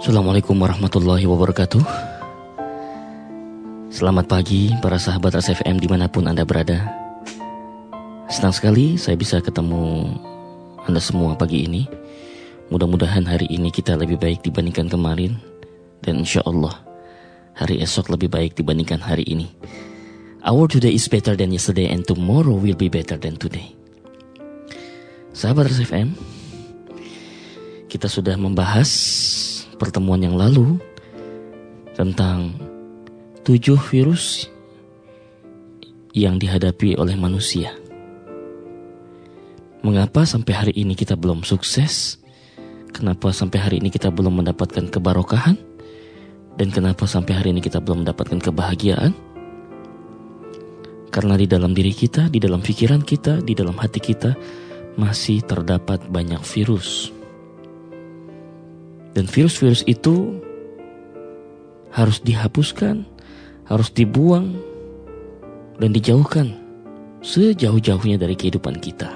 Assalamualaikum warahmatullahi wabarakatuh. Selamat pagi para sahabat RSFM di mana pun Anda berada. Senang sekali saya bisa ketemu Anda semua pagi ini. Mudah-mudahan hari ini kita lebih baik dibandingkan kemarin. Dan insya Allah hari esok lebih baik dibandingkan hari ini. Our today is better than yesterday and tomorrow will be better than today. Sahabat RSFM Kita sudah membahas pertemuan yang lalu tentang tujuh virus yang dihadapi oleh manusia. Mengapa sampai hari ini kita belum sukses? Kenapa sampai hari ini kita belum mendapatkan kebarokahan? Dan kenapa sampai hari ini kita belum mendapatkan kebahagiaan? Karena di dalam diri kita, di dalam pikiran kita, di dalam hati kita masih terdapat banyak virus dan virus-virus itu harus dihapuskan, harus dibuang, dan dijauhkan sejauh-jauhnya dari kehidupan kita.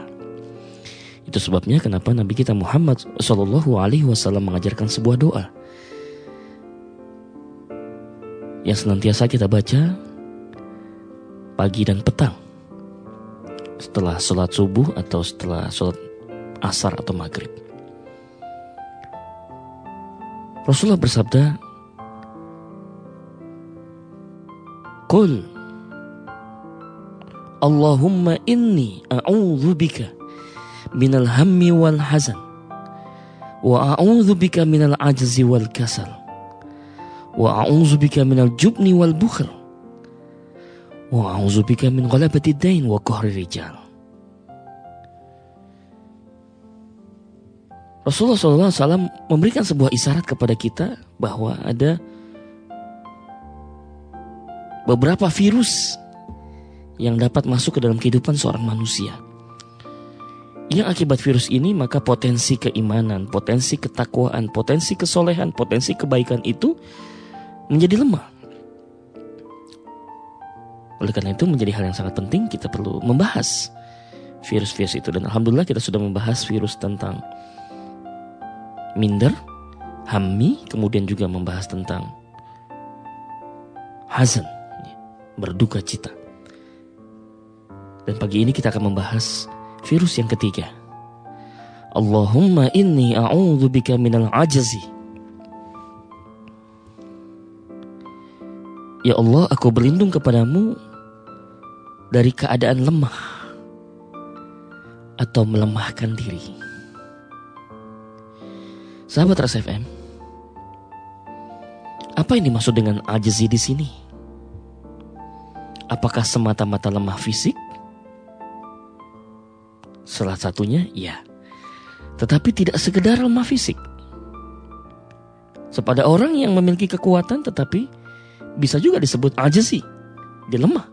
Itu sebabnya kenapa Nabi kita Muhammad Shallallahu Alaihi Wasallam mengajarkan sebuah doa yang senantiasa kita baca pagi dan petang setelah sholat subuh atau setelah sholat asar atau maghrib. Rasulullah bersabda, Qul Allahumma inni a'udhu bika minal hammi wal hazan wa a'udhu bika minal ajzi wal kasal wa a'udhu bika minal jubni wal bukhl wa a'udhu bika min ghalabati dain wa qahri rijal Rasulullah SAW memberikan sebuah isyarat kepada kita bahwa ada beberapa virus yang dapat masuk ke dalam kehidupan seorang manusia. Yang akibat virus ini maka potensi keimanan, potensi ketakwaan, potensi kesolehan, potensi kebaikan itu menjadi lemah. Oleh karena itu menjadi hal yang sangat penting kita perlu membahas virus-virus itu dan alhamdulillah kita sudah membahas virus tentang minder, hammi, kemudian juga membahas tentang hazan, berduka cita. Dan pagi ini kita akan membahas virus yang ketiga. Allahumma inni a'udhu bika minal ajazi. Ya Allah, aku berlindung kepadamu dari keadaan lemah atau melemahkan diri. Sahabat Ras FM, apa yang dimaksud dengan ajizi di sini? Apakah semata-mata lemah fisik? Salah satunya, ya. Tetapi tidak sekedar lemah fisik. Sepada orang yang memiliki kekuatan tetapi bisa juga disebut ajizi, dia lemah.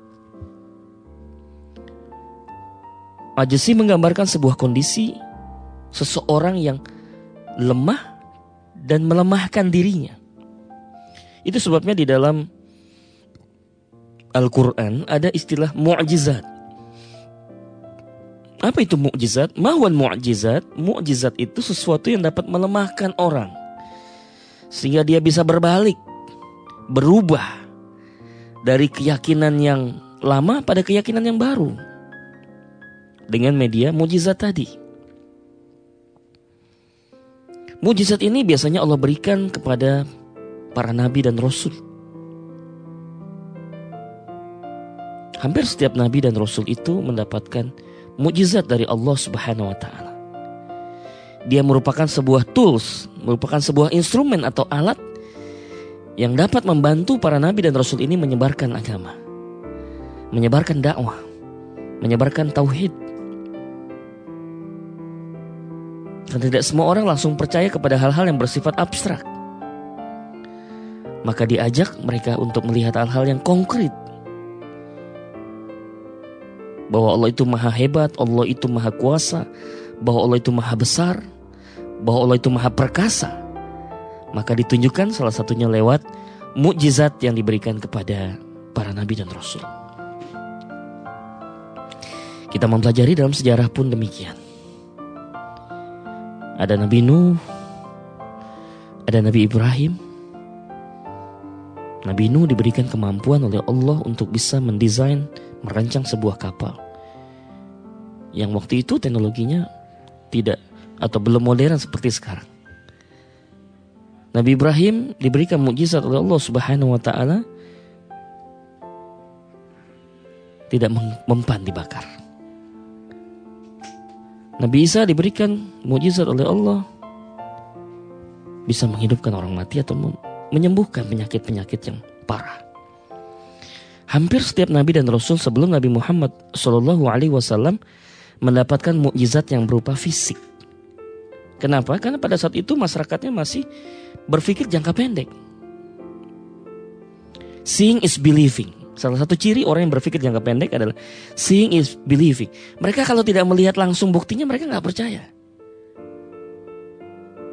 Ajizi menggambarkan sebuah kondisi seseorang yang lemah dan melemahkan dirinya. Itu sebabnya di dalam Al-Quran ada istilah mu'jizat. Apa itu mu'jizat? Mahwan mu'jizat? Mu'jizat itu sesuatu yang dapat melemahkan orang. Sehingga dia bisa berbalik. Berubah. Dari keyakinan yang lama pada keyakinan yang baru. Dengan media mu'jizat tadi. Mujizat ini biasanya Allah berikan kepada para nabi dan rasul. Hampir setiap nabi dan rasul itu mendapatkan mujizat dari Allah Subhanahu wa taala. Dia merupakan sebuah tools, merupakan sebuah instrumen atau alat yang dapat membantu para nabi dan rasul ini menyebarkan agama. Menyebarkan dakwah, menyebarkan tauhid, Dan tidak semua orang langsung percaya kepada hal-hal yang bersifat abstrak. Maka diajak mereka untuk melihat hal-hal yang konkret. Bahwa Allah itu maha hebat, Allah itu maha kuasa, bahwa Allah itu maha besar, bahwa Allah itu maha perkasa. Maka ditunjukkan salah satunya lewat mukjizat yang diberikan kepada para nabi dan rasul. Kita mempelajari dalam sejarah pun demikian. Ada Nabi Nuh, Ada Nabi Ibrahim. Nabi Nuh diberikan kemampuan oleh Allah untuk bisa mendesain, merancang sebuah kapal. Yang waktu itu teknologinya tidak atau belum modern seperti sekarang. Nabi Ibrahim diberikan mukjizat oleh Allah Subhanahu wa taala tidak mempan dibakar. Nabi Isa diberikan mukjizat oleh Allah bisa menghidupkan orang mati atau menyembuhkan penyakit-penyakit yang parah. Hampir setiap nabi dan rasul sebelum Nabi Muhammad Shallallahu Alaihi Wasallam mendapatkan mukjizat yang berupa fisik. Kenapa? Karena pada saat itu masyarakatnya masih berpikir jangka pendek. Seeing is believing. Salah satu ciri orang yang berpikir jangka pendek adalah seeing is believing. Mereka kalau tidak melihat langsung buktinya mereka nggak percaya.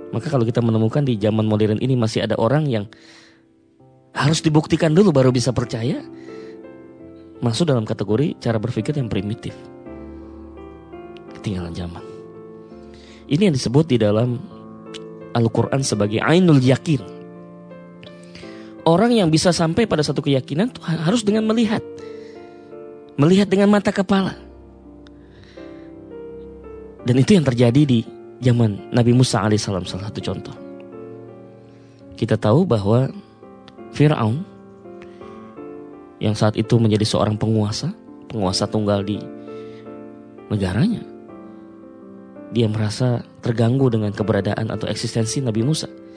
Maka kalau kita menemukan di zaman modern ini masih ada orang yang harus dibuktikan dulu baru bisa percaya, masuk dalam kategori cara berpikir yang primitif. Ketinggalan zaman. Ini yang disebut di dalam Al-Quran sebagai Ainul Yakin. Orang yang bisa sampai pada satu keyakinan harus dengan melihat. Melihat dengan mata kepala. Dan itu yang terjadi di zaman Nabi Musa alaihissalam salah satu contoh. Kita tahu bahwa Fir'aun yang saat itu menjadi seorang penguasa, penguasa tunggal di negaranya. Dia merasa terganggu dengan keberadaan atau eksistensi Nabi Musa.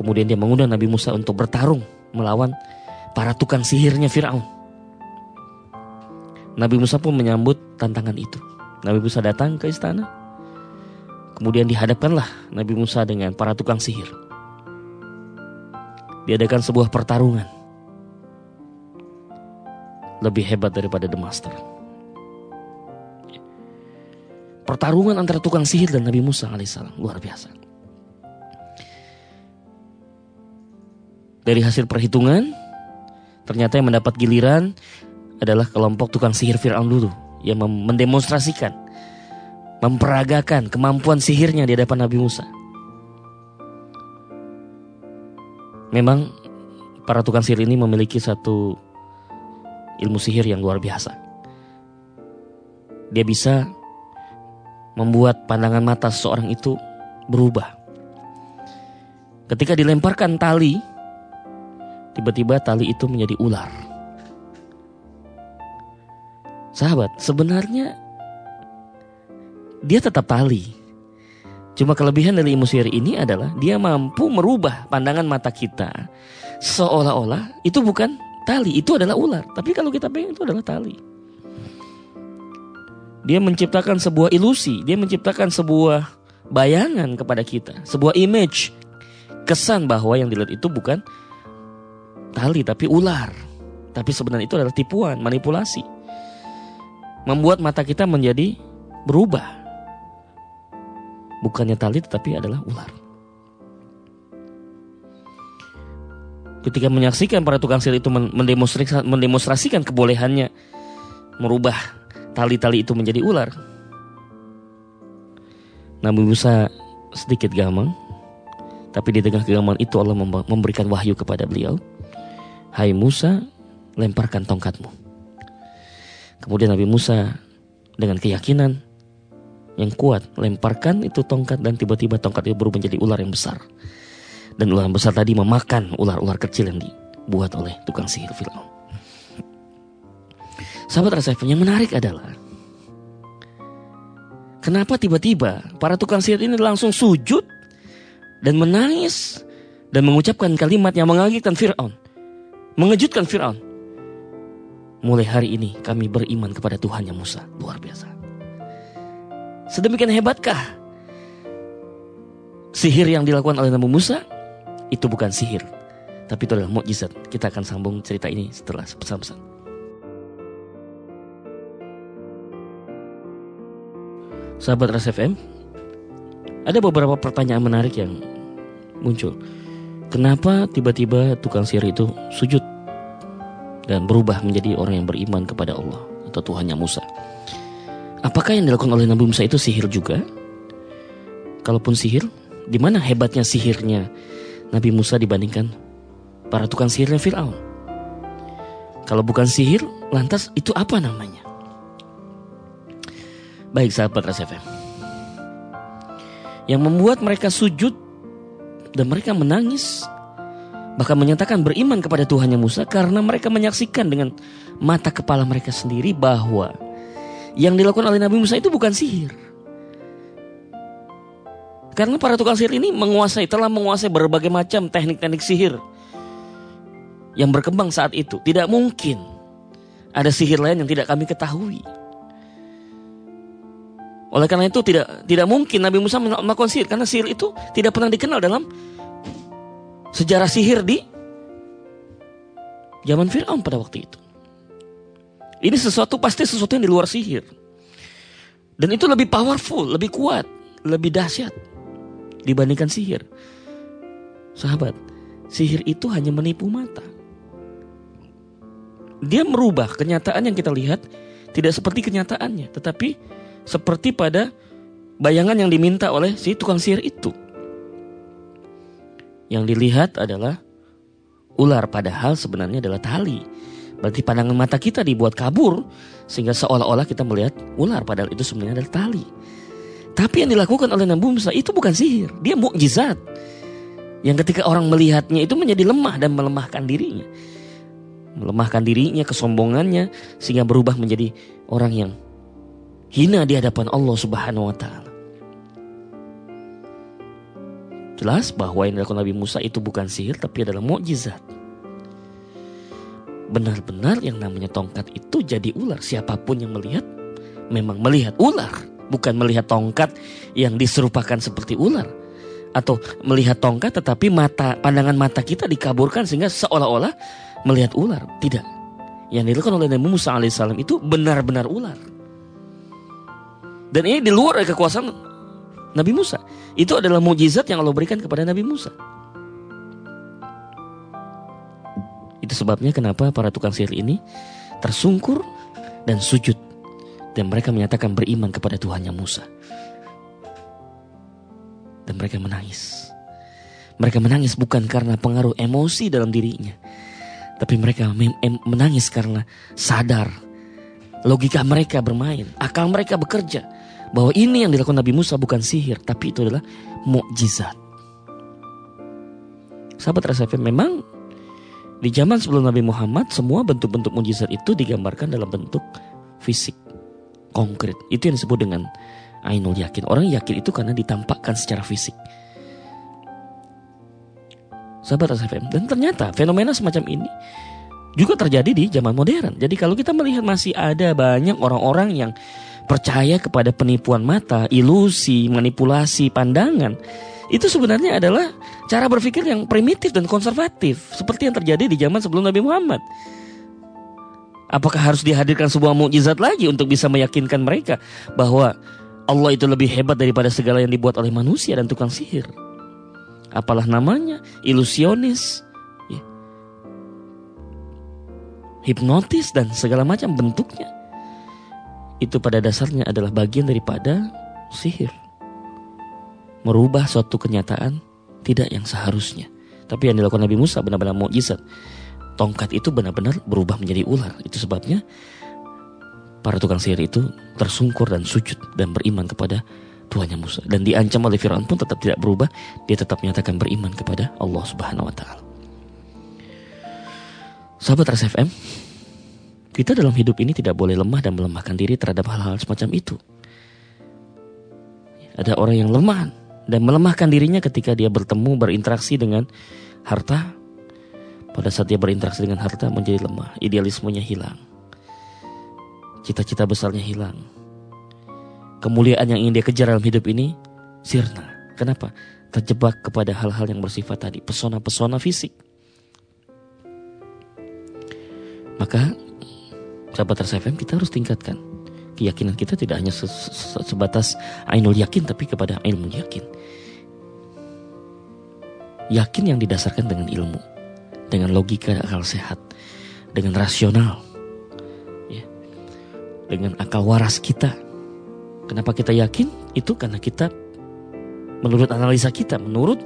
Kemudian dia mengundang Nabi Musa untuk bertarung melawan para tukang sihirnya Fir'aun. Nabi Musa pun menyambut tantangan itu. Nabi Musa datang ke istana, Kemudian dihadapkanlah Nabi Musa dengan para tukang sihir. Diadakan sebuah pertarungan. Lebih hebat daripada The Master. Pertarungan antara tukang sihir dan Nabi Musa alaihissalam. Luar biasa. Dari hasil perhitungan, ternyata yang mendapat giliran adalah kelompok tukang sihir Fir'aun dulu. Yang mendemonstrasikan memperagakan kemampuan sihirnya di hadapan Nabi Musa. Memang para tukang sihir ini memiliki satu ilmu sihir yang luar biasa. Dia bisa membuat pandangan mata seseorang itu berubah. Ketika dilemparkan tali, tiba-tiba tali itu menjadi ular. Sahabat, sebenarnya dia tetap tali. Cuma kelebihan dari ilmu sihir ini adalah dia mampu merubah pandangan mata kita seolah-olah itu bukan tali, itu adalah ular. Tapi kalau kita pengen itu adalah tali. Dia menciptakan sebuah ilusi, dia menciptakan sebuah bayangan kepada kita, sebuah image, kesan bahwa yang dilihat itu bukan tali tapi ular. Tapi sebenarnya itu adalah tipuan, manipulasi. Membuat mata kita menjadi berubah bukannya tali tetapi adalah ular. Ketika menyaksikan para tukang sihir itu mendemonstrasikan, kebolehannya merubah tali-tali itu menjadi ular. Nabi Musa sedikit gamang, tapi di tengah kegamangan itu Allah memberikan wahyu kepada beliau. Hai Musa, lemparkan tongkatmu. Kemudian Nabi Musa dengan keyakinan yang kuat, lemparkan itu tongkat dan tiba-tiba tongkat itu berubah menjadi ular yang besar. Dan ular yang besar tadi memakan ular-ular kecil yang dibuat oleh tukang sihir Fir'aun. Sahabat rasa yang menarik adalah Kenapa tiba-tiba para tukang sihir ini langsung sujud dan menangis dan mengucapkan kalimat yang mengagetkan Fir'aun. Mengejutkan Fir'aun. Mulai hari ini kami beriman kepada Tuhan yang Musa. Luar biasa. Sedemikian hebatkah sihir yang dilakukan oleh Nabi Musa? Itu bukan sihir, tapi itu adalah mukjizat. Kita akan sambung cerita ini setelah pesan-pesan. Sahabat Ras FM, ada beberapa pertanyaan menarik yang muncul. Kenapa tiba-tiba tukang sihir itu sujud dan berubah menjadi orang yang beriman kepada Allah atau Tuhannya Musa? Apakah yang dilakukan oleh Nabi Musa itu sihir juga? Kalaupun sihir, di mana hebatnya sihirnya Nabi Musa dibandingkan para tukang sihirnya Fir'aun. Kalau bukan sihir, lantas itu apa namanya? Baik sahabat RSFM. Yang membuat mereka sujud dan mereka menangis bahkan menyatakan beriman kepada Tuhannya Musa karena mereka menyaksikan dengan mata kepala mereka sendiri bahwa yang dilakukan oleh Nabi Musa itu bukan sihir. Karena para tukang sihir ini menguasai, telah menguasai berbagai macam teknik-teknik sihir yang berkembang saat itu. Tidak mungkin ada sihir lain yang tidak kami ketahui. Oleh karena itu tidak tidak mungkin Nabi Musa melakukan sihir karena sihir itu tidak pernah dikenal dalam sejarah sihir di zaman Firaun pada waktu itu. Ini sesuatu pasti sesuatu yang di luar sihir. Dan itu lebih powerful, lebih kuat, lebih dahsyat dibandingkan sihir. Sahabat, sihir itu hanya menipu mata. Dia merubah kenyataan yang kita lihat tidak seperti kenyataannya, tetapi seperti pada bayangan yang diminta oleh si tukang sihir itu. Yang dilihat adalah ular padahal sebenarnya adalah tali. Berarti pandangan mata kita dibuat kabur sehingga seolah-olah kita melihat ular padahal itu sebenarnya adalah tali. Tapi yang dilakukan oleh Nabi Musa itu bukan sihir, dia mukjizat. Yang ketika orang melihatnya itu menjadi lemah dan melemahkan dirinya. Melemahkan dirinya, kesombongannya sehingga berubah menjadi orang yang hina di hadapan Allah Subhanahu wa taala. Jelas bahwa yang dilakukan Nabi Musa itu bukan sihir tapi adalah mukjizat benar-benar yang namanya tongkat itu jadi ular. Siapa pun yang melihat memang melihat ular, bukan melihat tongkat yang diserupakan seperti ular. Atau melihat tongkat tetapi mata pandangan mata kita dikaburkan sehingga seolah-olah melihat ular. Tidak. Yang dilakukan oleh Nabi Musa alaihissalam itu benar-benar ular. Dan ini di luar dari kekuasaan Nabi Musa. Itu adalah mujizat yang Allah berikan kepada Nabi Musa. Itu sebabnya kenapa para tukang sihir ini tersungkur dan sujud. Dan mereka menyatakan beriman kepada Tuhannya Musa. Dan mereka menangis. Mereka menangis bukan karena pengaruh emosi dalam dirinya. Tapi mereka menangis karena sadar. Logika mereka bermain. Akal mereka bekerja. Bahwa ini yang dilakukan Nabi Musa bukan sihir. Tapi itu adalah mukjizat. Sahabat rasa memang di zaman sebelum Nabi Muhammad, semua bentuk-bentuk mujizat itu digambarkan dalam bentuk fisik, konkret. Itu yang disebut dengan ainul yakin. Orang yakin itu karena ditampakkan secara fisik. Sahabat SFM. Dan ternyata fenomena semacam ini juga terjadi di zaman modern. Jadi kalau kita melihat masih ada banyak orang-orang yang percaya kepada penipuan mata, ilusi, manipulasi pandangan itu sebenarnya adalah cara berpikir yang primitif dan konservatif seperti yang terjadi di zaman sebelum Nabi Muhammad. Apakah harus dihadirkan sebuah mukjizat lagi untuk bisa meyakinkan mereka bahwa Allah itu lebih hebat daripada segala yang dibuat oleh manusia dan tukang sihir? Apalah namanya, ilusionis, ya. hipnotis dan segala macam bentuknya. Itu pada dasarnya adalah bagian daripada sihir merubah suatu kenyataan tidak yang seharusnya. Tapi yang dilakukan Nabi Musa benar-benar mukjizat. Tongkat itu benar-benar berubah menjadi ular. Itu sebabnya para tukang sihir itu tersungkur dan sujud dan beriman kepada Tuhannya Musa. Dan diancam oleh Fir'aun pun tetap tidak berubah. Dia tetap menyatakan beriman kepada Allah Subhanahu wa taala. Sahabat RSFM, kita dalam hidup ini tidak boleh lemah dan melemahkan diri terhadap hal-hal semacam itu. Ada orang yang lemah dan melemahkan dirinya ketika dia bertemu berinteraksi dengan harta. Pada saat dia berinteraksi dengan harta menjadi lemah, idealismenya hilang. Cita-cita besarnya hilang. Kemuliaan yang ingin dia kejar dalam hidup ini sirna. Kenapa? Terjebak kepada hal-hal yang bersifat tadi, pesona-pesona fisik. Maka sahabat RSFM kita harus tingkatkan keyakinan kita tidak hanya sebatas ainul yakin tapi kepada ilmu yakin yakin yang didasarkan dengan ilmu, dengan logika akal sehat, dengan rasional, ya, dengan akal waras kita. Kenapa kita yakin? Itu karena kita menurut analisa kita, menurut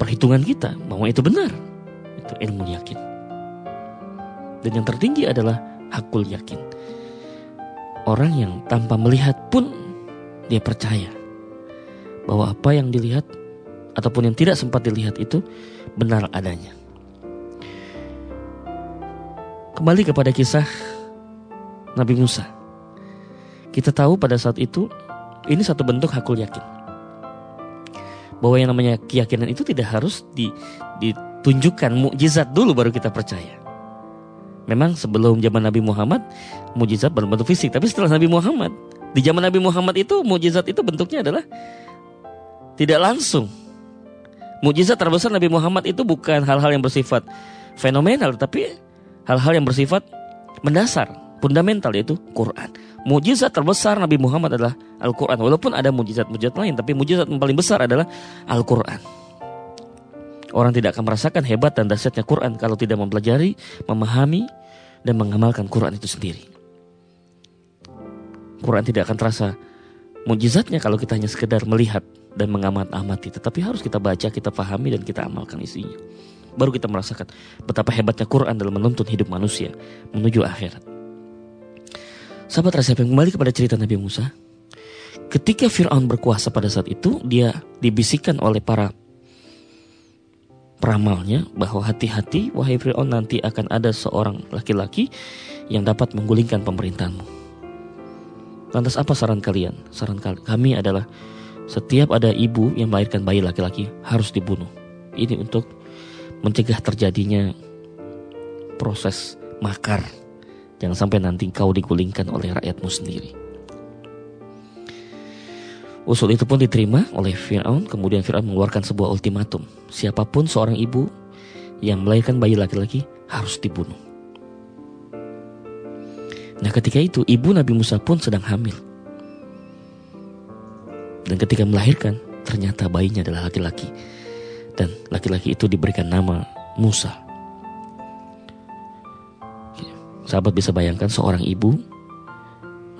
perhitungan kita bahwa itu benar. Itu ilmu yakin. Dan yang tertinggi adalah hakul yakin. Orang yang tanpa melihat pun dia percaya bahwa apa yang dilihat ataupun yang tidak sempat dilihat itu benar adanya. Kembali kepada kisah Nabi Musa. Kita tahu pada saat itu ini satu bentuk hakul yakin. Bahwa yang namanya keyakinan itu tidak harus di, ditunjukkan mukjizat dulu baru kita percaya. Memang sebelum zaman Nabi Muhammad mukjizat berbentuk fisik, tapi setelah Nabi Muhammad di zaman Nabi Muhammad itu mukjizat itu bentuknya adalah tidak langsung. Mukjizat terbesar Nabi Muhammad itu bukan hal-hal yang bersifat fenomenal, tapi hal-hal yang bersifat mendasar, fundamental yaitu Quran. Mujizat terbesar Nabi Muhammad adalah Al-Quran. Walaupun ada mujizat-mujizat lain, tapi mujizat yang paling besar adalah Al-Quran. Orang tidak akan merasakan hebat dan dahsyatnya Quran kalau tidak mempelajari, memahami, dan mengamalkan Quran itu sendiri. Quran tidak akan terasa mujizatnya kalau kita hanya sekedar melihat dan mengamat-amati. Tetapi harus kita baca, kita pahami, dan kita amalkan isinya. Baru kita merasakan betapa hebatnya Quran dalam menuntun hidup manusia menuju akhirat. Sahabat Rasul kembali kepada cerita Nabi Musa. Ketika Fir'aun berkuasa pada saat itu, dia dibisikkan oleh para peramalnya bahwa hati-hati wahai Fir'aun nanti akan ada seorang laki-laki yang dapat menggulingkan pemerintahanmu. Lantas apa saran kalian? Saran kami adalah setiap ada ibu yang melahirkan bayi laki-laki harus dibunuh. Ini untuk mencegah terjadinya proses makar Jangan sampai nanti kau digulingkan oleh rakyatmu sendiri. Usul itu pun diterima oleh Fir'aun. Kemudian Fir'aun mengeluarkan sebuah ultimatum. Siapa pun seorang ibu yang melahirkan bayi laki-laki harus dibunuh. Nah ketika itu ibu Nabi Musa pun sedang hamil. Dan ketika melahirkan ternyata bayinya adalah laki-laki. Dan laki-laki itu diberikan nama Musa. Sahabat bisa bayangkan seorang ibu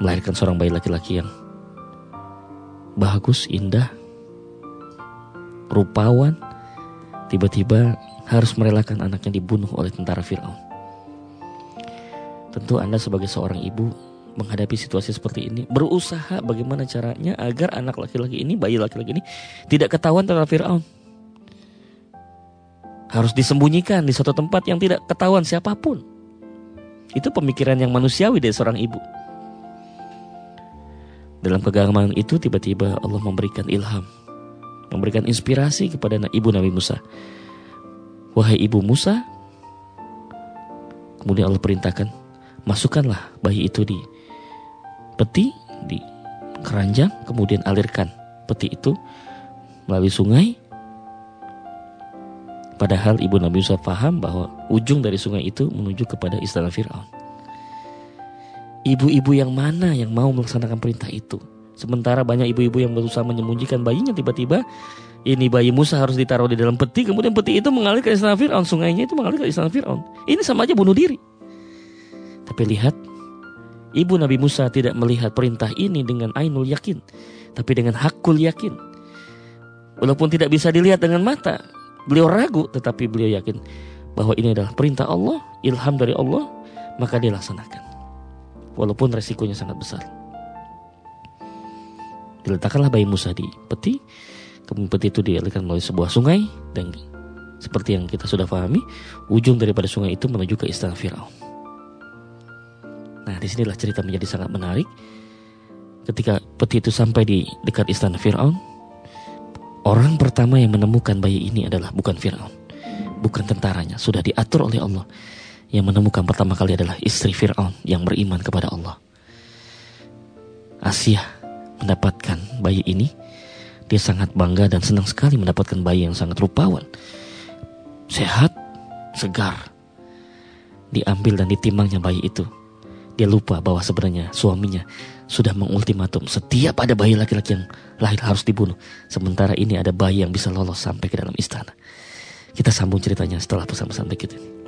melahirkan seorang bayi laki-laki yang bagus, indah, rupawan, tiba-tiba harus merelakan anaknya dibunuh oleh tentara Firaun. Tentu Anda sebagai seorang ibu menghadapi situasi seperti ini berusaha bagaimana caranya agar anak laki-laki ini, bayi laki-laki ini tidak ketahuan tentara Firaun. Harus disembunyikan di suatu tempat yang tidak ketahuan siapa pun. Itu pemikiran yang manusiawi dari seorang ibu. Dalam kegagaman itu tiba-tiba Allah memberikan ilham, memberikan inspirasi kepada ibu Nabi Musa. Wahai ibu Musa, kemudian Allah perintahkan, masukkanlah bayi itu di peti, di keranjang, kemudian alirkan peti itu melalui sungai Padahal ibu Nabi Musa paham bahwa ujung dari sungai itu menuju kepada istana Fir'aun. Ibu-ibu yang mana yang mau melaksanakan perintah itu? Sementara banyak ibu-ibu yang berusaha menyembunyikan bayinya tiba-tiba ini bayi Musa harus ditaruh di dalam peti kemudian peti itu mengalir ke istana Fir'aun sungainya itu mengalir ke istana Fir'aun ini sama aja bunuh diri tapi lihat ibu Nabi Musa tidak melihat perintah ini dengan ainul yakin tapi dengan hakul yakin walaupun tidak bisa dilihat dengan mata Beliau ragu tetapi beliau yakin bahwa ini adalah perintah Allah, ilham dari Allah, maka dia laksanakan. Walaupun resikonya sangat besar. Diletakkanlah bayi Musa di peti, kemudian peti itu dialirkan melalui sebuah sungai dan seperti yang kita sudah pahami, ujung daripada sungai itu menuju ke istana Firaun. Nah, di sinilah cerita menjadi sangat menarik. Ketika peti itu sampai di dekat istana Firaun, Orang pertama yang menemukan bayi ini adalah bukan Fir'aun. Bukan tentaranya. Sudah diatur oleh Allah. Yang menemukan pertama kali adalah istri Fir'aun yang beriman kepada Allah. Asia mendapatkan bayi ini. Dia sangat bangga dan senang sekali mendapatkan bayi yang sangat rupawan. Sehat, segar. Diambil dan ditimangnya bayi itu. Dia lupa bahwa sebenarnya suaminya sudah mengultimatum setiap ada bayi laki-laki yang lahir harus dibunuh. Sementara ini ada bayi yang bisa lolos sampai ke dalam istana. Kita sambung ceritanya setelah pesan-pesan berikut ini.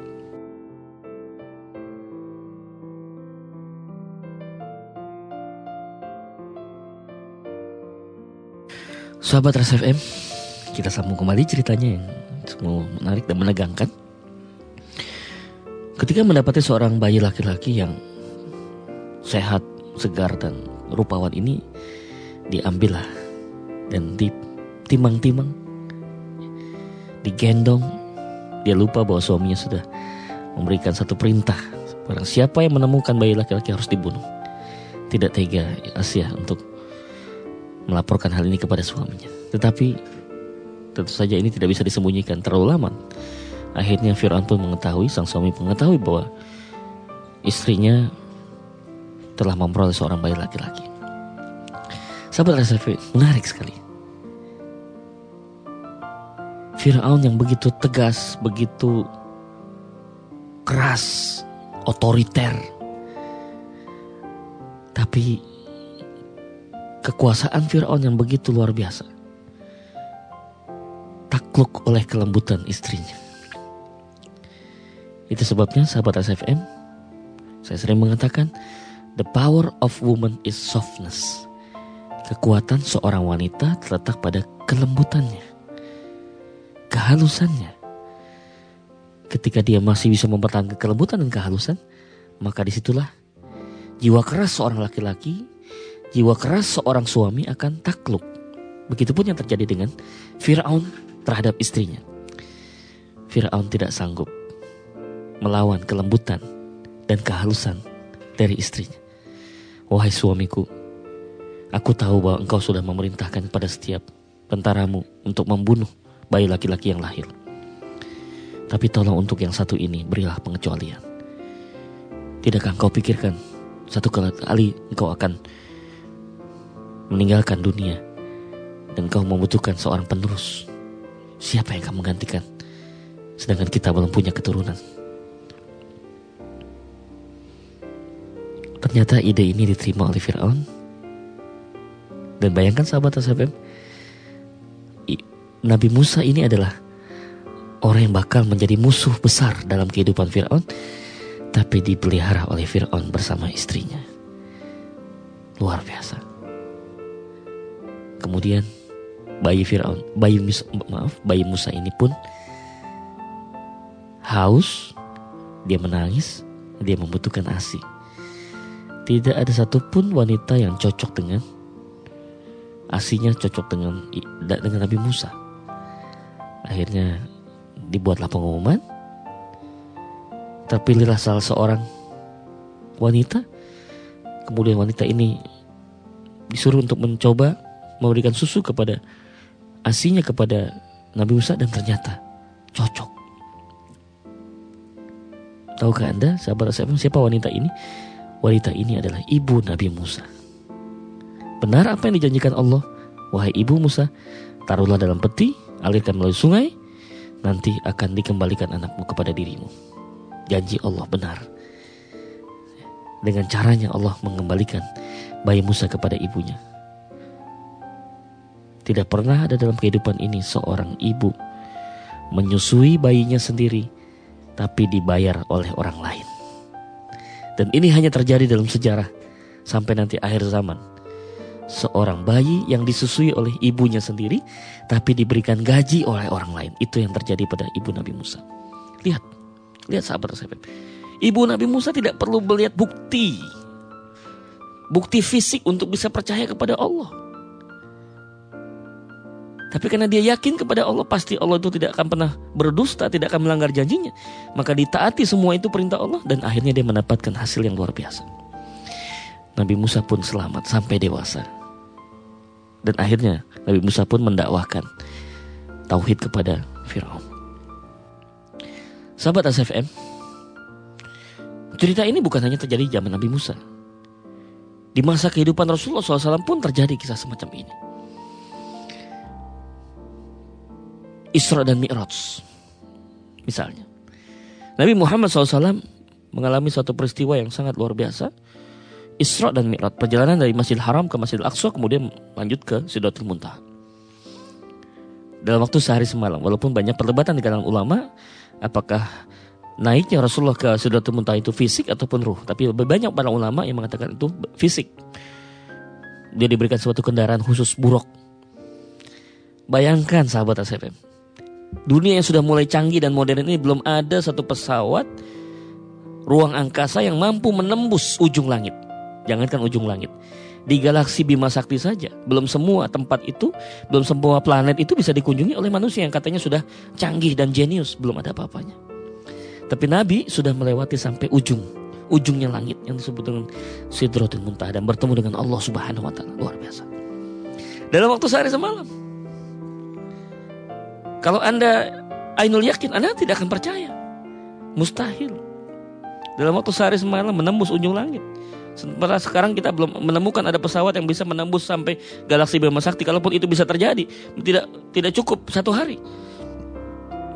Sahabat Ras FM, kita sambung kembali ceritanya yang semua menarik dan menegangkan. Ketika mendapati seorang bayi laki-laki yang sehat, segar dan rupawan ini diambillah dan ditimang-timang, digendong. Dia lupa bahwa suaminya sudah memberikan satu perintah. Barang siapa yang menemukan bayi laki-laki harus dibunuh. Tidak tega Asia untuk melaporkan hal ini kepada suaminya. Tetapi tentu saja ini tidak bisa disembunyikan terlalu lama Akhirnya Fir'aun pun mengetahui, sang suami mengetahui bahwa istrinya telah memperoleh seorang bayi laki-laki. Sahabat Rasul menarik sekali. Fir'aun yang begitu tegas, begitu keras, otoriter. Tapi kekuasaan Fir'aun yang begitu luar biasa. Takluk oleh kelembutan istrinya. Itu sebabnya sahabat SFM, saya sering mengatakan, the power of woman is softness. Kekuatan seorang wanita terletak pada kelembutannya, kehalusannya. Ketika dia masih bisa mempertahankan kelembutan dan kehalusan, maka di situlah jiwa keras seorang laki-laki, jiwa keras seorang suami akan takluk. Begitupun yang terjadi dengan Fir'aun terhadap istrinya. Fir'aun tidak sanggup melawan kelembutan dan kehalusan dari istrinya. Wahai suamiku, aku tahu bahwa engkau sudah memerintahkan pada setiap tentaramu untuk membunuh bayi laki-laki yang lahir. Tapi tolong untuk yang satu ini berilah pengecualian. Tidakkah engkau pikirkan satu kali engkau akan meninggalkan dunia dan engkau membutuhkan seorang penerus. Siapa yang akan menggantikan? Sedangkan kita belum punya keturunan. Ternyata ide ini diterima oleh Fir'aun. Dan bayangkan sahabat SFM, Nabi Musa ini adalah orang yang bakal menjadi musuh besar dalam kehidupan Fir'aun. Tapi dipelihara oleh Fir'aun bersama istrinya. Luar biasa. Kemudian bayi Fir'aun, bayi Musa, maaf, bayi Musa ini pun haus, dia menangis, dia membutuhkan ASI. Tidak ada satupun wanita yang cocok dengan asinya cocok dengan dengan Nabi Musa. Akhirnya dibuatlah pengumuman. Terpilihlah salah seorang wanita. Kemudian wanita ini disuruh untuk mencoba memberikan susu kepada asinya kepada Nabi Musa dan ternyata cocok. Tahukah Anda, sahabat sahabat siapa wanita ini? wanita ini adalah ibu Nabi Musa. Benar apa yang dijanjikan Allah? Wahai ibu Musa, taruhlah dalam peti, alirkan melalui sungai, nanti akan dikembalikan anakmu kepada dirimu. Janji Allah benar. Dengan caranya Allah mengembalikan bayi Musa kepada ibunya. Tidak pernah ada dalam kehidupan ini seorang ibu menyusui bayinya sendiri, tapi dibayar oleh orang lain. Dan ini hanya terjadi dalam sejarah sampai nanti akhir zaman. Seorang bayi yang disusui oleh ibunya sendiri tapi diberikan gaji oleh orang lain. Itu yang terjadi pada ibu Nabi Musa. Lihat, lihat sahabat sahabat. Ibu Nabi Musa tidak perlu melihat bukti. Bukti fisik untuk bisa percaya kepada Allah. Tapi karena dia yakin kepada Allah, pasti Allah itu tidak akan pernah berdusta, tidak akan melanggar janjinya. Maka ditaati semua itu perintah Allah dan akhirnya dia mendapatkan hasil yang luar biasa. Nabi Musa pun selamat sampai dewasa. Dan akhirnya Nabi Musa pun mendakwahkan tauhid kepada Firaun. Sahabat SFM, cerita ini bukan hanya terjadi zaman Nabi Musa. Di masa kehidupan Rasulullah SAW pun terjadi kisah semacam ini. Isra dan Mi'raj. Misalnya. Nabi Muhammad SAW mengalami suatu peristiwa yang sangat luar biasa. Isra dan Mi'raj. Perjalanan dari Masjidil Haram ke Masjidil Aqsa kemudian lanjut ke Sidratul Muntaha. Dalam waktu sehari semalam. Walaupun banyak perdebatan di kalangan ulama. Apakah naiknya Rasulullah ke Sidratul Muntaha itu fisik ataupun ruh. Tapi banyak para ulama yang mengatakan itu fisik. Dia diberikan suatu kendaraan khusus buruk. Bayangkan sahabat SFM Dunia yang sudah mulai canggih dan modern ini belum ada satu pesawat ruang angkasa yang mampu menembus ujung langit. Jangankan ujung langit. Di galaksi Bima Sakti saja, belum semua tempat itu, belum semua planet itu bisa dikunjungi oleh manusia yang katanya sudah canggih dan jenius, belum ada apa-apanya. Tapi Nabi sudah melewati sampai ujung, ujungnya langit yang disebut dengan Sidratul Muntaha dan bertemu dengan Allah Subhanahu wa taala. Luar biasa. Dalam waktu sehari semalam. Kalau Anda ainul yakin, Anda tidak akan percaya. Mustahil. Dalam waktu sehari semalam menembus ujung langit. Sementara sekarang kita belum menemukan ada pesawat yang bisa menembus sampai galaksi Bima Sakti. Kalaupun itu bisa terjadi, tidak tidak cukup satu hari.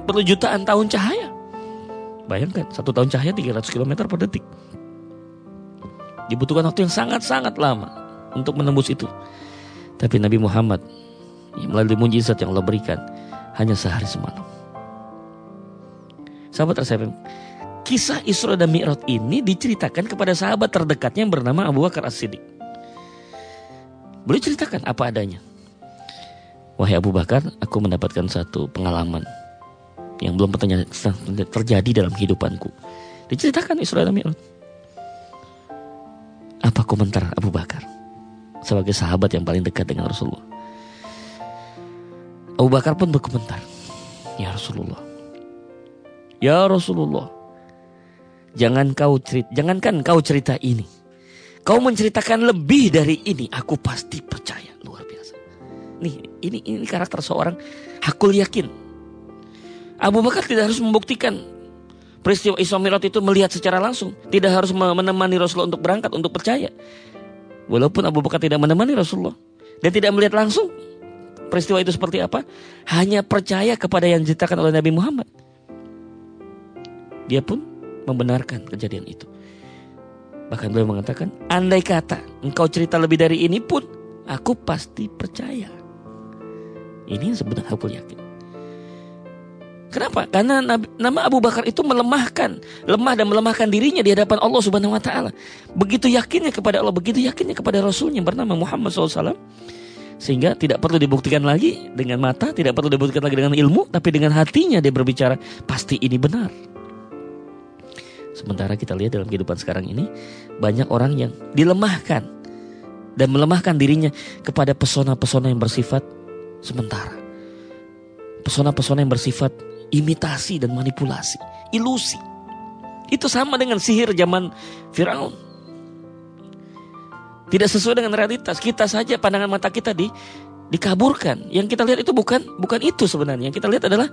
Perlu jutaan tahun cahaya. Bayangkan, satu tahun cahaya 300 km per detik. Dibutuhkan waktu yang sangat-sangat lama untuk menembus itu. Tapi Nabi Muhammad melalui mujizat yang Allah berikan hanya sehari semalam. Sahabat RSFM, kisah Isra dan Mi'raj ini diceritakan kepada sahabat terdekatnya yang bernama Abu Bakar As-Siddiq. Boleh ceritakan apa adanya. Wahai Abu Bakar, aku mendapatkan satu pengalaman yang belum pernah terjadi dalam kehidupanku. Diceritakan Isra dan Mi'raj. Apa komentar Abu Bakar sebagai sahabat yang paling dekat dengan Rasulullah? Abu Bakar pun berkomentar, "Ya Rasulullah. Ya Rasulullah. Jangan kau cerita, jangankan kau cerita ini. Kau menceritakan lebih dari ini, aku pasti percaya." Luar biasa. Nih, ini ini karakter seorang hakul yakin. Abu Bakar tidak harus membuktikan peristiwa Isra Mi'raj itu melihat secara langsung, tidak harus menemani Rasulullah untuk berangkat untuk percaya. Walaupun Abu Bakar tidak menemani Rasulullah dan tidak melihat langsung, peristiwa itu seperti apa, hanya percaya kepada yang diceritakan oleh Nabi Muhammad. Dia pun membenarkan kejadian itu. Bahkan beliau mengatakan, andai kata engkau cerita lebih dari ini pun, aku pasti percaya. Ini yang sebenarnya aku yakin. Kenapa? Karena nama Abu Bakar itu melemahkan, lemah dan melemahkan dirinya di hadapan Allah Subhanahu wa taala. Begitu yakinnya kepada Allah, begitu yakinnya kepada Rasulnya bernama Muhammad SAW sehingga tidak perlu dibuktikan lagi dengan mata, tidak perlu dibuktikan lagi dengan ilmu, tapi dengan hatinya dia berbicara, pasti ini benar. Sementara kita lihat dalam kehidupan sekarang ini, banyak orang yang dilemahkan dan melemahkan dirinya kepada pesona-pesona yang bersifat sementara. Pesona-pesona yang bersifat imitasi dan manipulasi, ilusi. Itu sama dengan sihir zaman Firaun tidak sesuai dengan realitas. Kita saja pandangan mata kita di dikaburkan. Yang kita lihat itu bukan bukan itu sebenarnya. Yang kita lihat adalah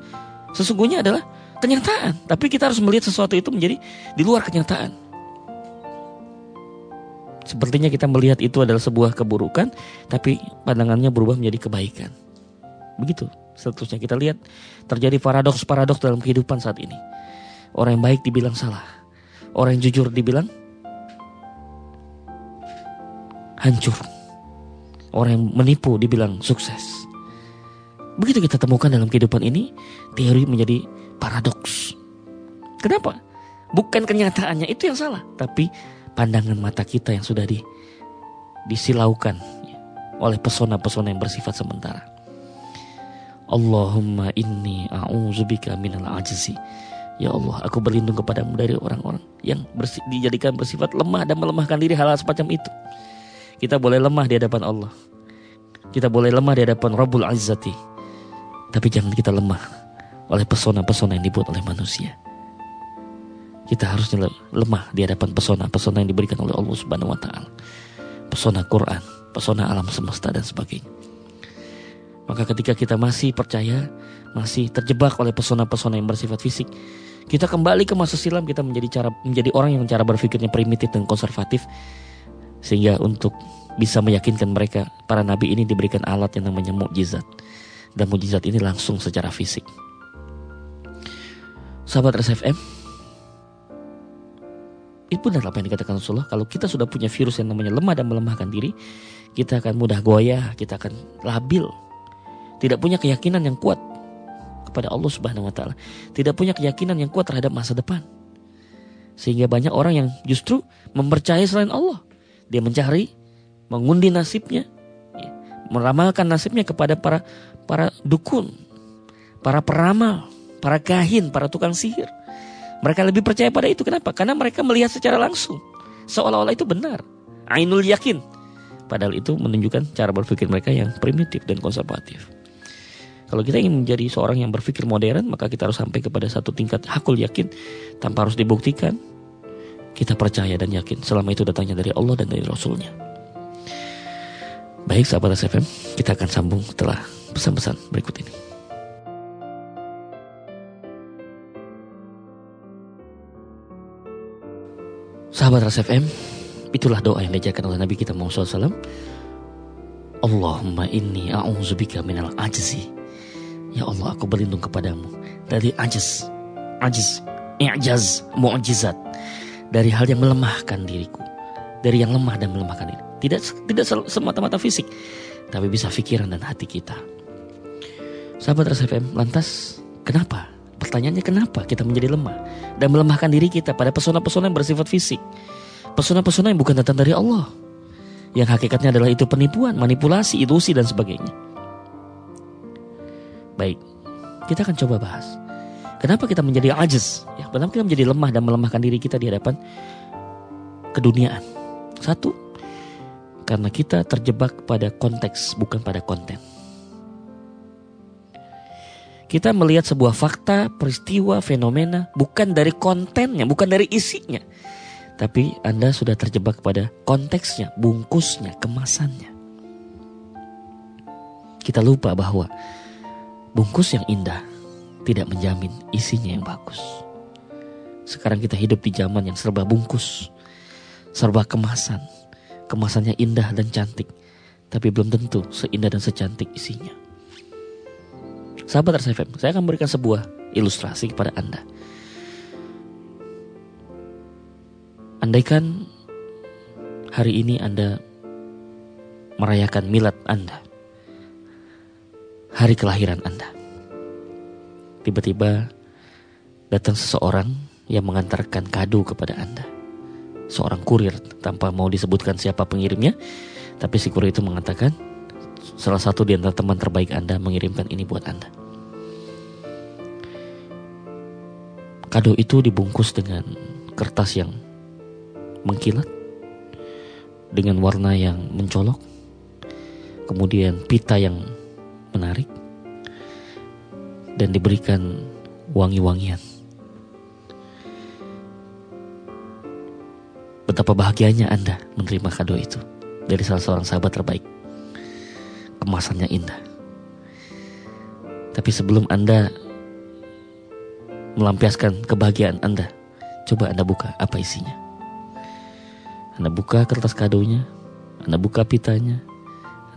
sesungguhnya adalah kenyataan. Tapi kita harus melihat sesuatu itu menjadi di luar kenyataan. Sepertinya kita melihat itu adalah sebuah keburukan, tapi pandangannya berubah menjadi kebaikan. Begitu. Seterusnya kita lihat terjadi paradoks-paradoks dalam kehidupan saat ini. Orang yang baik dibilang salah. Orang yang jujur dibilang hancur. Orang yang menipu dibilang sukses. Begitu kita temukan dalam kehidupan ini, teori menjadi paradoks. Kenapa? Bukan kenyataannya itu yang salah, tapi pandangan mata kita yang sudah di, disilaukan oleh pesona-pesona yang bersifat sementara. Allahumma inni a'udzubika minal ajzi. Ya Allah, aku berlindung kepadamu dari orang-orang yang dijadikan bersifat lemah dan melemahkan diri hal, -hal semacam itu. Kita boleh lemah di hadapan Allah. Kita boleh lemah di hadapan Rabbul Azzati. Tapi jangan kita lemah oleh pesona-pesona yang dibuat oleh manusia. Kita harusnya lemah di hadapan pesona-pesona yang diberikan oleh Allah Subhanahu wa taala. Pesona Quran, pesona alam semesta dan sebagainya. Maka ketika kita masih percaya, masih terjebak oleh pesona-pesona yang bersifat fisik, kita kembali ke masa silam, kita menjadi cara menjadi orang yang cara berpikirnya primitif dan konservatif, sehingga untuk bisa meyakinkan mereka para nabi ini diberikan alat yang namanya mukjizat. Dan mukjizat ini langsung secara fisik. Sahabat RSFM, itu benar apa yang dikatakan Rasulullah. Kalau kita sudah punya virus yang namanya lemah dan melemahkan diri, kita akan mudah goyah, kita akan labil. Tidak punya keyakinan yang kuat kepada Allah Subhanahu wa taala. Tidak punya keyakinan yang kuat terhadap masa depan. Sehingga banyak orang yang justru mempercayai selain Allah. Dia mencari, mengundi nasibnya, ya, meramalkan nasibnya kepada para para dukun, para peramal, para kahin, para tukang sihir. Mereka lebih percaya pada itu. Kenapa? Karena mereka melihat secara langsung. Seolah-olah itu benar. Ainul yakin. Padahal itu menunjukkan cara berpikir mereka yang primitif dan konservatif. Kalau kita ingin menjadi seorang yang berpikir modern, maka kita harus sampai kepada satu tingkat hakul yakin tanpa harus dibuktikan. Kita percaya dan yakin selama itu datangnya dari Allah dan dari Rasulnya. Baik sahabat SFM, kita akan sambung setelah pesan-pesan berikut ini. Sahabat RSFM, itulah doa yang diajarkan oleh Nabi kita Muhammad SAW. Allahumma inni a'udzubika minal ajzi. Ya Allah, aku berlindung kepadamu dari ajz, ajz, i'jaz, mu'jizat. Dari hal yang melemahkan diriku. Dari yang lemah dan melemahkan diri. Tidak tidak semata-mata fisik, tapi bisa pikiran dan hati kita. Sahabat RSFM, lantas kenapa Pertanyaannya kenapa kita menjadi lemah dan melemahkan diri kita pada pesona-pesona yang bersifat fisik. Pesona-pesona yang bukan datang dari Allah. Yang hakikatnya adalah itu penipuan, manipulasi, ilusi dan sebagainya. Baik, kita akan coba bahas. Kenapa kita menjadi ajiz? Ya, kenapa kita menjadi lemah dan melemahkan diri kita di hadapan keduniaan? Satu, karena kita terjebak pada konteks bukan pada konten. Kita melihat sebuah fakta, peristiwa, fenomena bukan dari kontennya, bukan dari isinya. Tapi Anda sudah terjebak pada konteksnya, bungkusnya, kemasannya. Kita lupa bahwa bungkus yang indah tidak menjamin isinya yang bagus. Sekarang kita hidup di zaman yang serba bungkus, serba kemasan. Kemasannya indah dan cantik, tapi belum tentu seindah dan secantik isinya. Sahabat RSFM, saya akan memberikan sebuah ilustrasi kepada Anda. Andaikan hari ini Anda merayakan milad Anda, hari kelahiran Anda. Tiba-tiba datang seseorang yang mengantarkan kado kepada Anda. Seorang kurir tanpa mau disebutkan siapa pengirimnya, tapi si kurir itu mengatakan, salah satu di antara teman terbaik Anda mengirimkan ini buat Anda. Kado itu dibungkus dengan kertas yang mengkilat, dengan warna yang mencolok, kemudian pita yang menarik, dan diberikan wangi-wangian. Betapa bahagianya Anda menerima kado itu dari salah seorang sahabat terbaik kemasannya indah. Tapi sebelum Anda melampiaskan kebahagiaan Anda, coba Anda buka apa isinya. Anda buka kertas kadonya, Anda buka pitanya,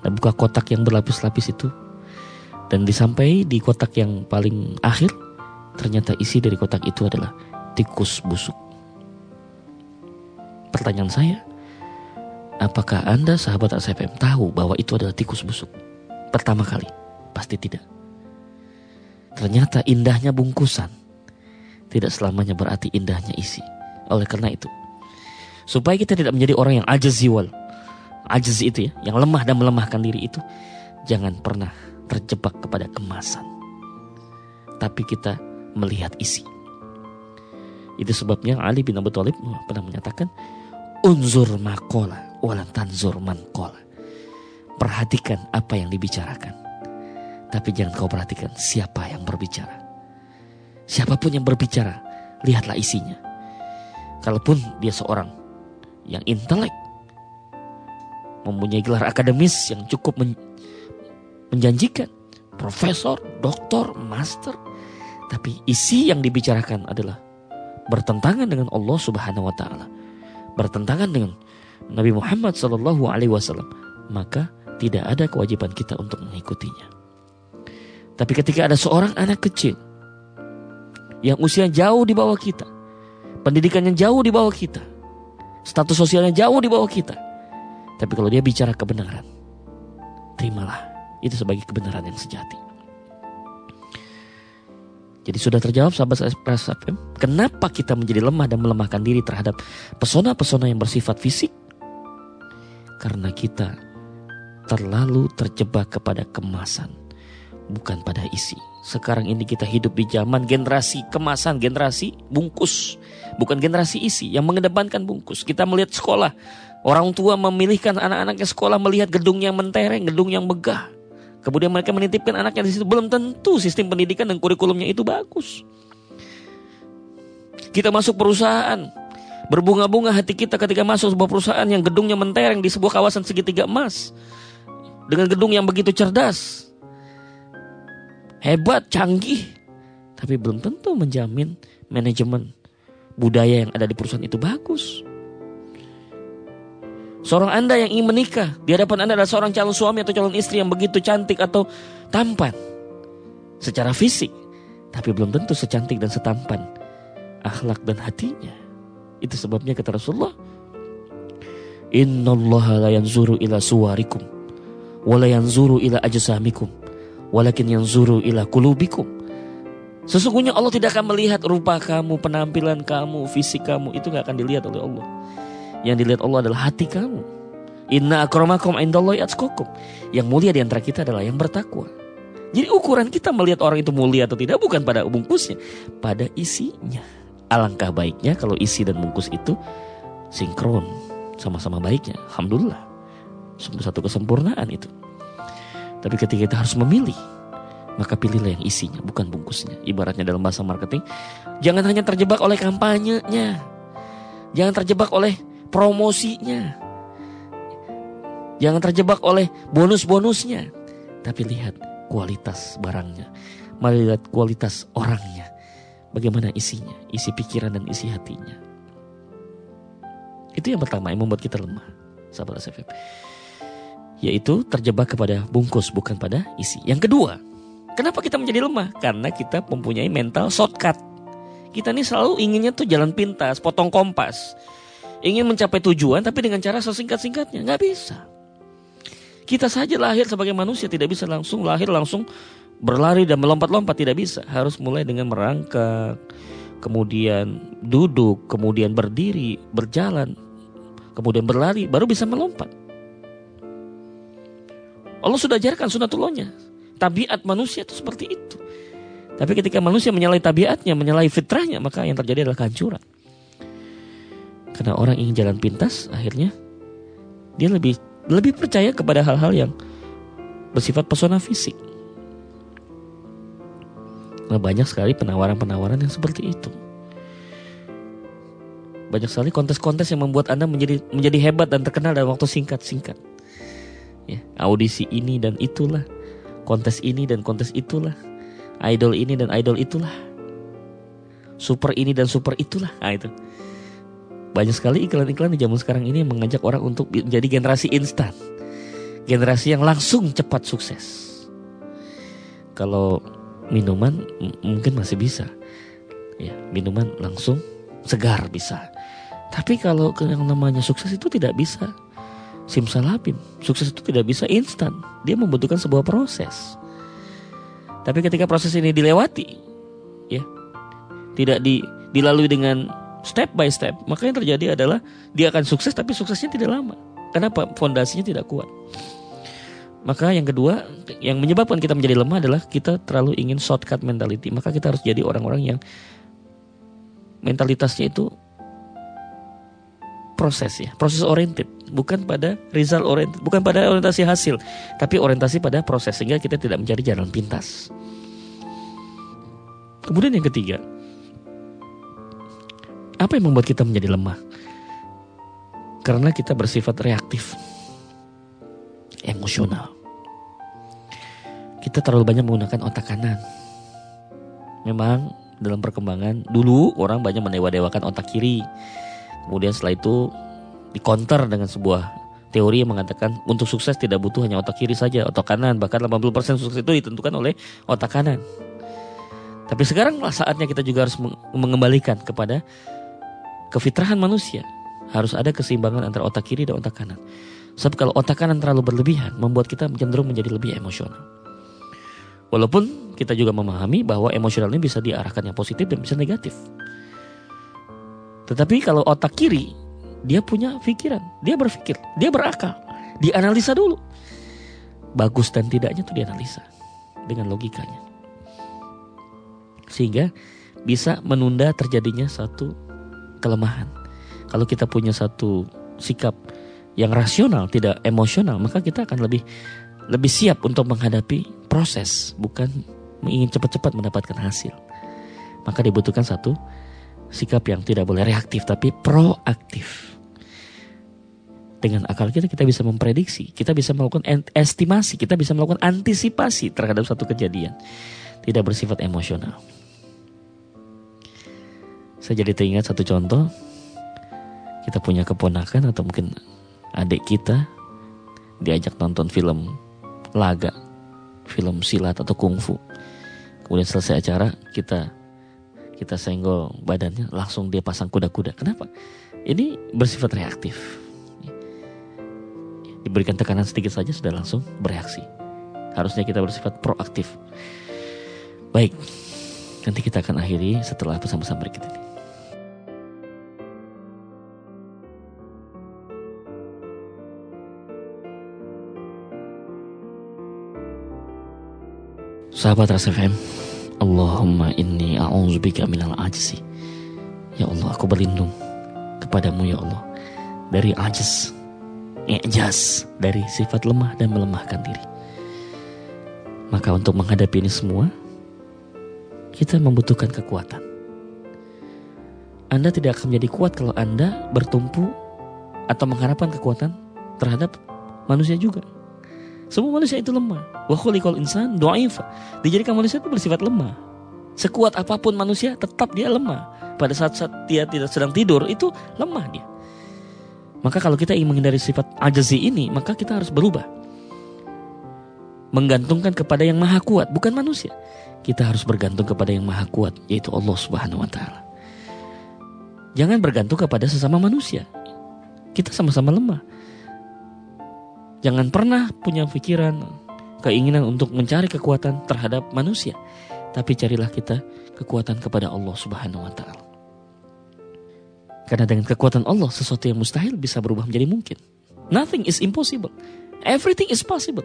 Anda buka kotak yang berlapis-lapis itu, dan disampai di kotak yang paling akhir, ternyata isi dari kotak itu adalah tikus busuk. Pertanyaan saya, Apakah Anda sahabat ASFM tahu bahwa itu adalah tikus busuk? Pertama kali, pasti tidak. Ternyata indahnya bungkusan tidak selamanya berarti indahnya isi. Oleh karena itu, supaya kita tidak menjadi orang yang ajaziwal, ajiz itu ya, yang lemah dan melemahkan diri itu, jangan pernah terjebak kepada kemasan. Tapi kita melihat isi. Itu sebabnya Ali bin Abi Thalib pernah menyatakan, unzur makola walan tanzur man Perhatikan apa yang dibicarakan. Tapi jangan kau perhatikan siapa yang berbicara. Siapa pun yang berbicara, lihatlah isinya. Kalaupun dia seorang yang intelek, mempunyai gelar akademis yang cukup menjanjikan, profesor, doktor, master, tapi isi yang dibicarakan adalah bertentangan dengan Allah Subhanahu wa taala, bertentangan dengan Nabi Muhammad Shallallahu Alaihi Wasallam, maka tidak ada kewajiban kita untuk mengikutinya. Tapi ketika ada seorang anak kecil yang usia jauh di bawah kita, pendidikannya jauh di bawah kita, status sosialnya jauh di bawah kita, tapi kalau dia bicara kebenaran, terimalah itu sebagai kebenaran yang sejati. Jadi sudah terjawab sahabat Express FM, kenapa kita menjadi lemah dan melemahkan diri terhadap pesona-pesona yang bersifat fisik? Karena kita terlalu terjebak kepada kemasan, bukan pada isi. Sekarang ini kita hidup di zaman generasi kemasan, generasi bungkus, bukan generasi isi yang mengedepankan bungkus. Kita melihat sekolah, orang tua memilihkan anak-anaknya sekolah melihat gedung yang mentereng, gedung yang megah. Kemudian mereka menitipkan anaknya di situ. Belum tentu sistem pendidikan dan kurikulumnya itu bagus. Kita masuk perusahaan, berbunga-bunga hati kita ketika masuk sebuah perusahaan yang gedungnya mentereng di sebuah kawasan segitiga emas. Dengan gedung yang begitu cerdas. Hebat, canggih. Tapi belum tentu menjamin manajemen budaya yang ada di perusahaan itu bagus. Seorang Anda yang ingin menikah, di hadapan Anda adalah seorang calon suami atau calon istri yang begitu cantik atau tampan secara fisik, tapi belum tentu secantik dan setampan akhlak dan hatinya. Itu sebabnya kata Rasulullah, Innallaha la yanzuru ila suwarikum wa la yanzuru ila ajsamikum walakin yanzuru ila kulubikum. Sesungguhnya Allah tidak akan melihat rupa kamu, penampilan kamu, fisik kamu itu nggak akan dilihat oleh Allah. Yang dilihat Allah adalah hati kamu. Inna akramakum indallahi atqakum. Yang mulia di antara kita adalah yang bertakwa. Jadi ukuran kita melihat orang itu mulia atau tidak bukan pada bungkusnya, pada isinya. Alangkah baiknya kalau isi dan bungkus itu sinkron, sama-sama baiknya. Alhamdulillah. Satu kesempurnaan itu. Tapi ketika kita harus memilih, maka pilihlah yang isinya, bukan bungkusnya. Ibaratnya dalam bahasa marketing, jangan hanya terjebak oleh kampanyenya. Jangan terjebak oleh promosinya. Jangan terjebak oleh bonus-bonusnya. Tapi lihat kualitas barangnya. Mari lihat kualitas orangnya. Bagaimana isinya, isi pikiran dan isi hatinya. Itu yang pertama yang membuat kita lemah. Sahabat SFM. Yaitu terjebak kepada bungkus bukan pada isi. Yang kedua, kenapa kita menjadi lemah? Karena kita mempunyai mental shortcut. Kita ini selalu inginnya tuh jalan pintas, potong kompas ingin mencapai tujuan tapi dengan cara sesingkat-singkatnya. Nggak bisa. Kita saja lahir sebagai manusia tidak bisa langsung lahir langsung berlari dan melompat-lompat tidak bisa. Harus mulai dengan merangkak, kemudian duduk, kemudian berdiri, berjalan, kemudian berlari, baru bisa melompat. Allah sudah ajarkan sunatullahnya. Tabiat manusia itu seperti itu. Tapi ketika manusia menyalahi tabiatnya, menyalahi fitrahnya, maka yang terjadi adalah kehancuran. Karena orang ingin jalan pintas, akhirnya dia lebih lebih percaya kepada hal-hal yang bersifat pesona fisik. Nah, banyak sekali penawaran-penawaran yang seperti itu. Banyak sekali kontes-kontes yang membuat Anda menjadi menjadi hebat dan terkenal dalam waktu singkat-singkat. Ya, audisi ini dan itulah, kontes ini dan kontes itulah, idol ini dan idol itulah, super ini dan super itulah. Nah, itu banyak sekali iklan-iklan di zaman sekarang ini mengajak orang untuk menjadi generasi instan. Generasi yang langsung cepat sukses. Kalau minuman mungkin masih bisa. Ya, minuman langsung segar bisa. Tapi kalau yang namanya sukses itu tidak bisa simsalabim. Sukses itu tidak bisa instan. Dia membutuhkan sebuah proses. Tapi ketika proses ini dilewati, ya, tidak di, dilalui dengan step by step, maka yang terjadi adalah dia akan sukses tapi suksesnya tidak lama. Kenapa? Fondasinya tidak kuat. Maka yang kedua, yang menyebabkan kita menjadi lemah adalah kita terlalu ingin shortcut mentality. Maka kita harus jadi orang-orang yang mentalitasnya itu proses ya, proses oriented, bukan pada result oriented, bukan pada orientasi hasil, tapi orientasi pada proses sehingga kita tidak mencari jalan pintas. Kemudian yang ketiga, apa yang membuat kita menjadi lemah? Karena kita bersifat reaktif, emosional. Kita terlalu banyak menggunakan otak kanan. Memang dalam perkembangan dulu orang banyak menewa-dewakan otak kiri. Kemudian setelah itu dikonter dengan sebuah teori yang mengatakan untuk sukses tidak butuh hanya otak kiri saja, otak kanan. Bahkan 80% sukses itu ditentukan oleh otak kanan. Tapi sekarang saatnya kita juga harus mengembalikan kepada kefitrahan manusia harus ada keseimbangan antara otak kiri dan otak kanan. Sebab kalau otak kanan terlalu berlebihan membuat kita cenderung menjadi lebih emosional. Walaupun kita juga memahami bahwa emosional ini bisa diarahkan yang positif dan bisa negatif. Tetapi kalau otak kiri dia punya pikiran, dia berpikir, dia berakal, dianalisa dulu. Bagus dan tidaknya itu dianalisa. dengan logikanya. Sehingga bisa menunda terjadinya satu kelemahan. Kalau kita punya satu sikap yang rasional, tidak emosional, maka kita akan lebih lebih siap untuk menghadapi proses, bukan ingin cepat-cepat mendapatkan hasil. Maka dibutuhkan satu sikap yang tidak boleh reaktif tapi proaktif. Dengan akal kita kita bisa memprediksi, kita bisa melakukan estimasi, kita bisa melakukan antisipasi terhadap satu kejadian. Tidak bersifat emosional. Saya jadi teringat satu contoh. Kita punya keponakan atau mungkin adik kita diajak nonton film laga, film silat atau kungfu. Kemudian selesai acara kita kita senggol badannya langsung dia pasang kuda-kuda. Kenapa? Ini bersifat reaktif. Diberikan tekanan sedikit saja sudah langsung bereaksi. Harusnya kita bersifat proaktif. Baik, nanti kita akan akhiri setelah pesan-pesan berikut ini. Sahabat Ras FM, Allahumma inni a'udzubika minal ajzi. Ya Allah, aku berlindung kepadamu ya Allah dari ajz, i'jaz, dari sifat lemah dan melemahkan diri. Maka untuk menghadapi ini semua, kita membutuhkan kekuatan. Anda tidak akan menjadi kuat kalau Anda bertumpu atau mengharapkan kekuatan terhadap manusia juga. Semua manusia itu lemah. Wa khuliqal insan dhaif. Dijadikan manusia itu bersifat lemah. Sekuat apa pun manusia tetap dia lemah. Pada saat-saat dia tidak sedang tidur itu lemah dia. Maka kalau kita ingin menghindari sifat ajazi ini, maka kita harus berubah. Menggantungkan kepada yang maha kuat, bukan manusia. Kita harus bergantung kepada yang maha kuat, yaitu Allah Subhanahu wa taala. Jangan bergantung kepada sesama manusia. Kita sama-sama lemah. Jangan pernah punya pikiran, keinginan untuk mencari kekuatan terhadap manusia. Tapi carilah kita kekuatan kepada Allah subhanahu wa ta'ala. Karena dengan kekuatan Allah, sesuatu yang mustahil bisa berubah menjadi mungkin. Nothing is impossible. Everything is possible.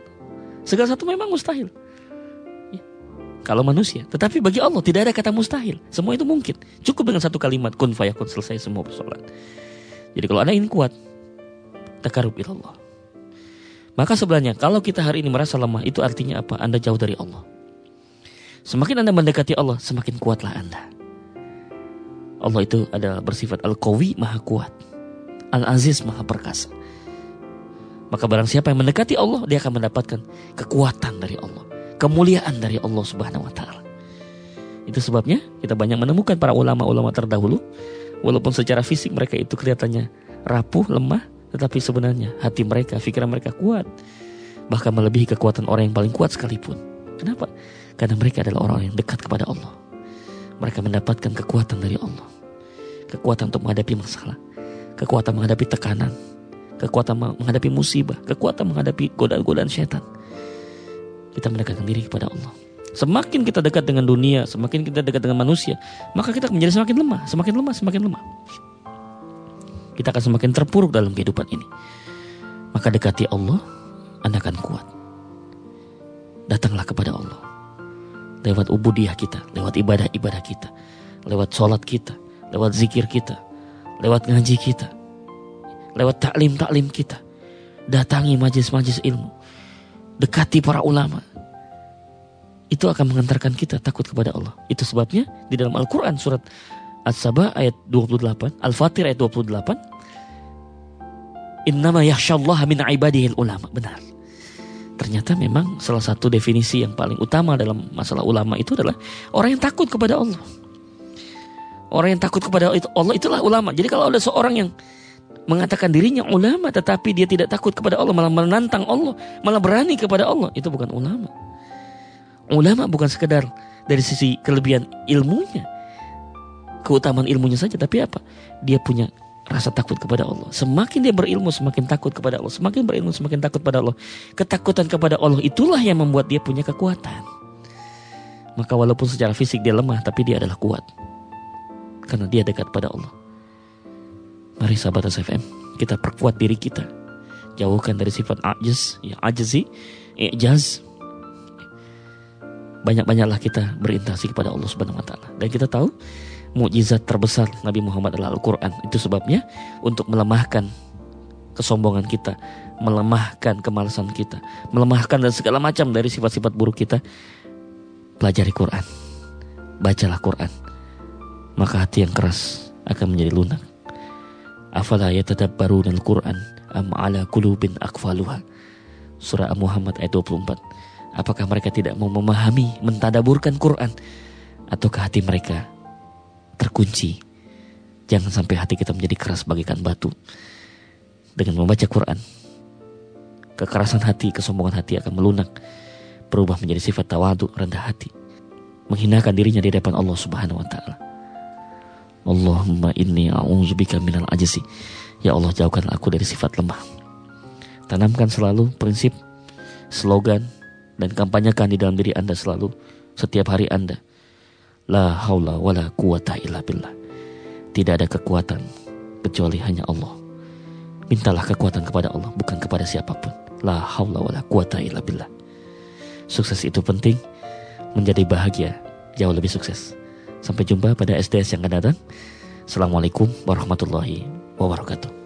Segala satu memang mustahil. Ya. Kalau manusia. Tetapi bagi Allah tidak ada kata mustahil. Semua itu mungkin. Cukup dengan satu kalimat kun fayakun selesai semua persoalan. Jadi kalau Anda ingin kuat, takarub Allah. Maka sebenarnya kalau kita hari ini merasa lemah itu artinya apa? Anda jauh dari Allah. Semakin Anda mendekati Allah, semakin kuatlah Anda. Allah itu adalah bersifat Al-Qawi, Maha Kuat. Al-Aziz, Maha Perkasa. Maka barang siapa yang mendekati Allah, dia akan mendapatkan kekuatan dari Allah. Kemuliaan dari Allah subhanahu wa ta'ala. Itu sebabnya kita banyak menemukan para ulama-ulama terdahulu. Walaupun secara fisik mereka itu kelihatannya rapuh, lemah. Tetapi sebenarnya hati mereka, pikiran mereka kuat. Bahkan melebihi kekuatan orang yang paling kuat sekalipun. Kenapa? Karena mereka adalah orang yang dekat kepada Allah. Mereka mendapatkan kekuatan dari Allah. Kekuatan untuk menghadapi masalah. Kekuatan menghadapi tekanan. Kekuatan menghadapi musibah. Kekuatan menghadapi godaan-godaan syaitan. Kita mendekatkan diri kepada Allah. Semakin kita dekat dengan dunia, semakin kita dekat dengan manusia, maka kita menjadi semakin lemah, semakin lemah, semakin lemah kita akan semakin terpuruk dalam kehidupan ini. Maka dekati Allah, Anda akan kuat. Datanglah kepada Allah. Lewat ubudiah kita, lewat ibadah-ibadah kita, lewat sholat kita, lewat zikir kita, lewat ngaji kita, lewat taklim-taklim kita. Datangi majlis-majlis ilmu. Dekati para ulama. Itu akan mengantarkan kita takut kepada Allah. Itu sebabnya di dalam Al-Quran surat As-Saba ayat 28, Al-Fatir ayat 28. Innama yakhsyallaha min ibadihil ulama. Benar. Ternyata memang salah satu definisi yang paling utama dalam masalah ulama itu adalah orang yang takut kepada Allah. Orang yang takut kepada Allah itulah ulama. Jadi kalau ada seorang yang mengatakan dirinya ulama tetapi dia tidak takut kepada Allah malah menantang Allah, malah berani kepada Allah, itu bukan ulama. Ulama bukan sekedar dari sisi kelebihan ilmunya, keutamaan ilmunya saja, tapi apa? Dia punya rasa takut kepada Allah. Semakin dia berilmu, semakin takut kepada Allah. Semakin berilmu, semakin takut kepada Allah. Ketakutan kepada Allah itulah yang membuat dia punya kekuatan. Maka walaupun secara fisik dia lemah, tapi dia adalah kuat. Karena dia dekat pada Allah. Mari sahabat SFM, kita perkuat diri kita. Jauhkan dari sifat ajaz, ya ajazi, ijaz. banyak-banyaklah kita berinteraksi kepada Allah Subhanahu wa taala. Dan kita tahu mukjizat terbesar Nabi Muhammad adalah Al-Qur'an. Itu sebabnya untuk melemahkan kesombongan kita, melemahkan kemalasan kita, melemahkan dan segala macam dari sifat-sifat buruk kita, pelajari Quran. Bacalah Quran. Maka hati yang keras akan menjadi lunak. Afala yatadabbaruna al-Qur'an am ala qulubin akfaluha. Surah Muhammad ayat 24. Apakah mereka tidak mau memahami, mentadaburkan Quran? Ataukah hati mereka terkunci? Jangan sampai hati kita menjadi keras bagikan batu. Dengan membaca Quran, kekerasan hati, kesombongan hati akan melunak, berubah menjadi sifat tawadu, rendah hati, menghinakan dirinya di depan Allah Subhanahu wa taala. Allahumma inni a'udzubika minal ajzi. Ya Allah jauhkan aku dari sifat lemah. Tanamkan selalu prinsip, slogan, dan kampanyekan di dalam diri Anda selalu setiap hari Anda. La haula wala quwata illa billah. Tidak ada kekuatan kecuali hanya Allah. Mintalah kekuatan kepada Allah bukan kepada siapa pun. La haula wala quwata illa billah. Sukses itu penting, menjadi bahagia jauh lebih sukses. Sampai jumpa pada SDS yang akan datang. Assalamualaikum warahmatullahi wabarakatuh.